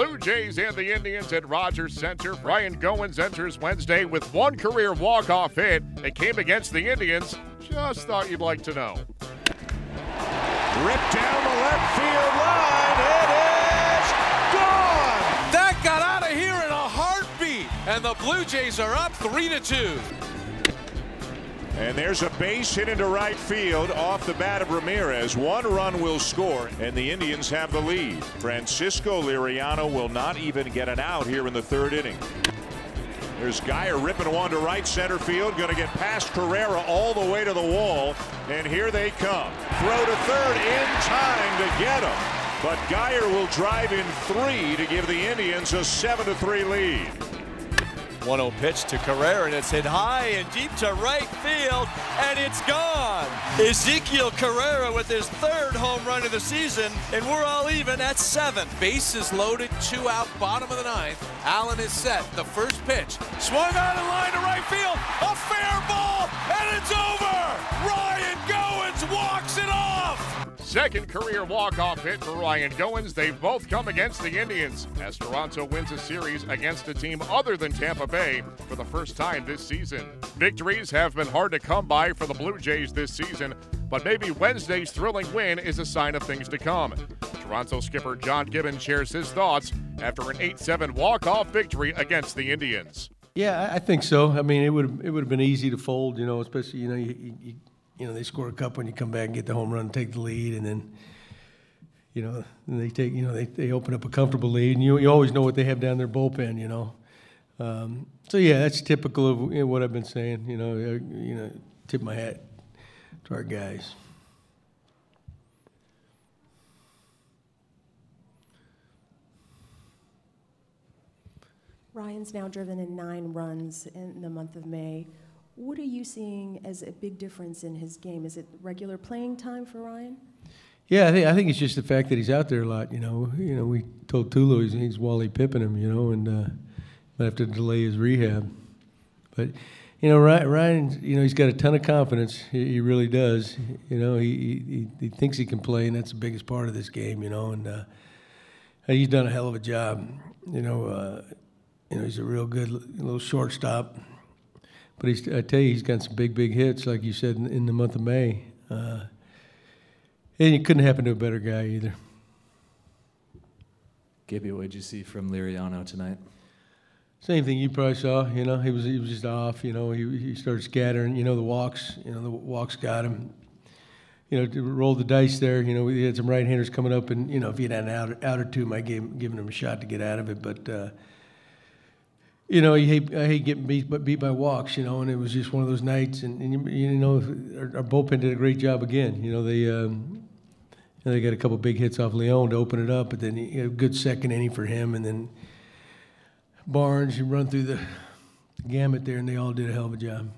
Blue Jays and the Indians at Rogers Center. Ryan Goins enters Wednesday with one career walk-off hit. It came against the Indians. Just thought you'd like to know. Ripped down the left field line. It is gone. That got out of here in a heartbeat, and the Blue Jays are up three to two. And there's a base hit into right field off the bat of Ramirez. One run will score, and the Indians have the lead. Francisco Liriano will not even get an out here in the third inning. There's Guyer ripping one to right center field, going to get past Carrera all the way to the wall, and here they come. Throw to third in time to get him, but Guyer will drive in three to give the Indians a 7 to 3 lead. 1 0 pitch to Carrera, and it's hit high and deep to right field, and it's gone. Ezequiel Carrera with his third home run of the season, and we're all even at seven. Bases loaded, two out, bottom of the ninth. Allen is set. The first pitch swung out in line to right field. A fair ball, and it's over. Ryan Goins walks it. Second career walk-off hit for Ryan Goins. They've both come against the Indians as Toronto wins a series against a team other than Tampa Bay for the first time this season. Victories have been hard to come by for the Blue Jays this season, but maybe Wednesday's thrilling win is a sign of things to come. Toronto skipper John Gibbons shares his thoughts after an 8-7 walk-off victory against the Indians. Yeah, I think so. I mean, it would it would have been easy to fold, you know, especially you know you, you you know they score a couple and you come back and get the home run and take the lead and then you know they take you know they, they open up a comfortable lead and you you always know what they have down their bullpen you know um, so yeah that's typical of you know, what I've been saying you know uh, you know tip my hat to our guys. Ryan's now driven in nine runs in the month of May. What are you seeing as a big difference in his game? Is it regular playing time for Ryan? Yeah, I think I think it's just the fact that he's out there a lot. You know, you know, we told Tulo he's, he's Wally Pippin him. You know, and uh, might have to delay his rehab. But you know, Ryan, you know, he's got a ton of confidence. He, he really does. You know, he, he he thinks he can play, and that's the biggest part of this game. You know, and uh, he's done a hell of a job. You know, uh, you know, he's a real good little shortstop. But he's, I tell you, he's got some big, big hits, like you said, in, in the month of May. Uh, and it couldn't happen to a better guy either. Gibby, what did you see from Liriano tonight? Same thing you probably saw. You know, he was he was just off. You know, he he started scattering. You know, the walks. You know, the walks got him. You know, rolled the dice there. You know, we had some right-handers coming up, and you know, if he had an out, out or two, might give given him a shot to get out of it. But uh, you know, I hate, I hate getting beat, but beat by walks, you know, and it was just one of those nights. And, and you, you know, our, our, bullpen did a great job again. You know, they um, you know, they got a couple big hits off Leone to open it up, but then a good second inning for him, and then Barnes, you run through the gamut there, and they all did a hell of a job.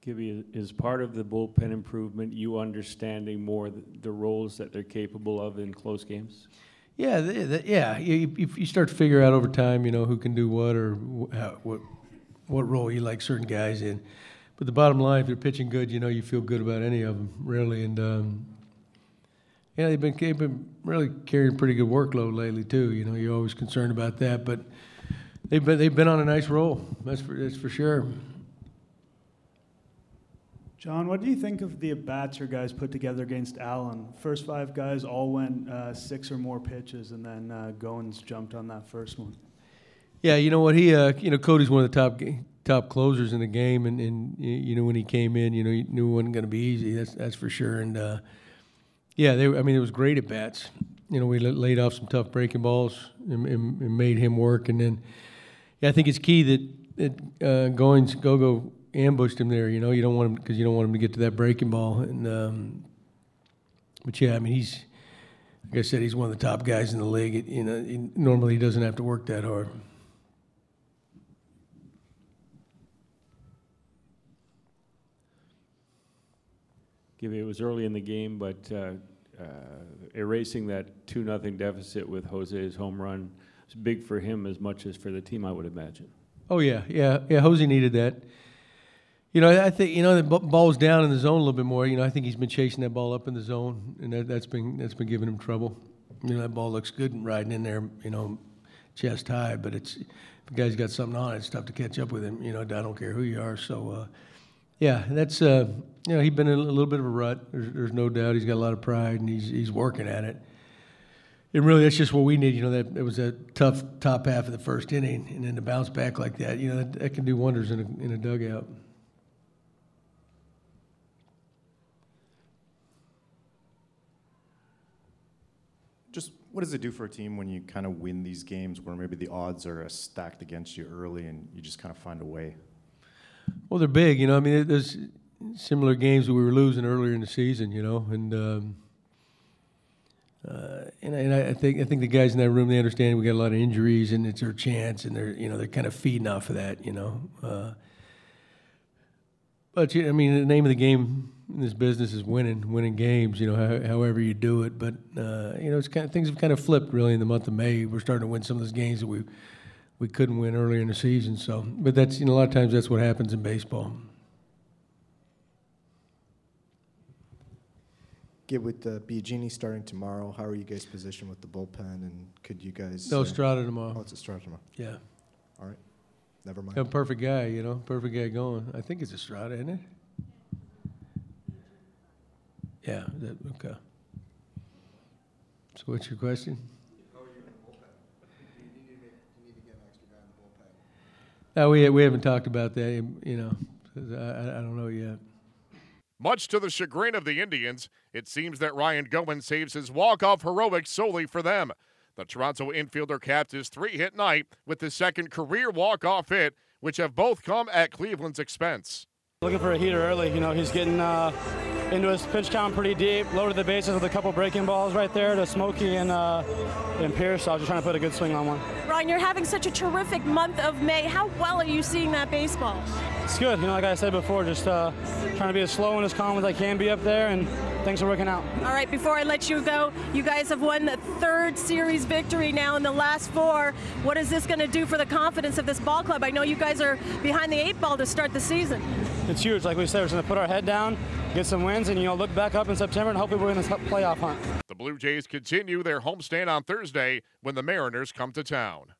Gibby, is part of the bullpen improvement you understanding more the roles that they're capable of in close games? Yeah, the, the, yeah. You, you, start to figure out over time, you know, who can do what or how, what what role you like certain guys in. But the bottom line, if you're pitching good, you know, you feel good about any of them, really. And um, yeah, they've been, they've been really carrying pretty good workload lately too. You know, you're always concerned about that, but they've been they've been on a nice roll. That's for that's for sure. John, what do you think of the at bats your guys put together against Allen? First five guys all went uh, six or more pitches, and then uh, Goins jumped on that first one. Yeah, you know what? He, uh, you know, Cody's one of the top top closers in the game, and, and you know when he came in, you know, he knew it wasn't going to be easy. That's that's for sure. And uh, yeah, they, I mean, it was great at bats. You know, we laid off some tough breaking balls and, and, and made him work, and then yeah, I think it's key that that uh, Goins Gogo ambushed him there. You know, you don't want him because you don't want him to get to that breaking ball. And um, but yeah, I mean, he's like I said, he's one of the top guys in the league. It, you know, he, normally he doesn't have to work that hard. It was early in the game, but uh, uh, erasing that two nothing deficit with Jose's home run was big for him as much as for the team, I would imagine. Oh yeah, yeah, yeah. Jose needed that. You know, I think you know the ball's down in the zone a little bit more. You know, I think he's been chasing that ball up in the zone, and that, has been that's been giving him trouble. You know, that ball looks good riding in there, you know, chest high, but it's, the guy's got something on it, it's tough to catch up with him. You know, I don't care who you are. So, uh, yeah, that's, uh, you know, he's been in a little bit of a rut. There's, there's no doubt he's got a lot of pride and he's, he's working at it. And really, that's just what we need. You know, that it was a tough top half of the first inning, and then to bounce back like that, you know, that, that can do wonders in a, in a dugout. Just what does it do for a team when you kind of win these games where maybe the odds are uh, stacked against you early and you just kind of find a way? Well, they're big, you know. I mean, there's similar games that we were losing earlier in the season, you know, and um, uh, and, I, and I think I think the guys in that room they understand we got a lot of injuries and it's their chance, and they're you know they're kind of feeding off of that, you know. Uh, but I mean, the name of the game this business is winning, winning games. You know, how, however you do it. But uh, you know, it's kind of things have kind of flipped really in the month of May. We're starting to win some of those games that we we couldn't win earlier in the season. So, but that's you know a lot of times that's what happens in baseball. Get with the Biagini starting tomorrow. How are you guys positioned with the bullpen, and could you guys? No, uh, Estrada tomorrow. Oh, it's Estrada tomorrow. Yeah. All right. Never mind. A perfect guy, you know, perfect guy going. I think it's Estrada, isn't it? Yeah. That, okay. So, what's your question? No, we we haven't talked about that. You know. I, I don't know yet. Much to the chagrin of the Indians, it seems that Ryan Goins saves his walk-off heroics solely for them. The Toronto infielder capped his three-hit night with his second career walk-off hit, which have both come at Cleveland's expense. Looking for a heater early. You know, he's getting uh, into his pitch count pretty deep, loaded the bases with a couple breaking balls right there to Smokey and, uh, and Pearce. So I was just trying to put a good swing on one. Ryan, you're having such a terrific month of May. How well are you seeing that baseball? It's good. You know, like I said before, just uh, trying to be as slow and as calm as I can be up there, and things are working out. All right, before I let you go, you guys have won the third series victory now in the last four. What is this going to do for the confidence of this ball club? I know you guys are behind the eight ball to start the season. It's huge. Like we said, we're just going to put our head down, get some wins, and you know, look back up in September and hopefully we're in this playoff hunt. The Blue Jays continue their homestand on Thursday when the Mariners come to town.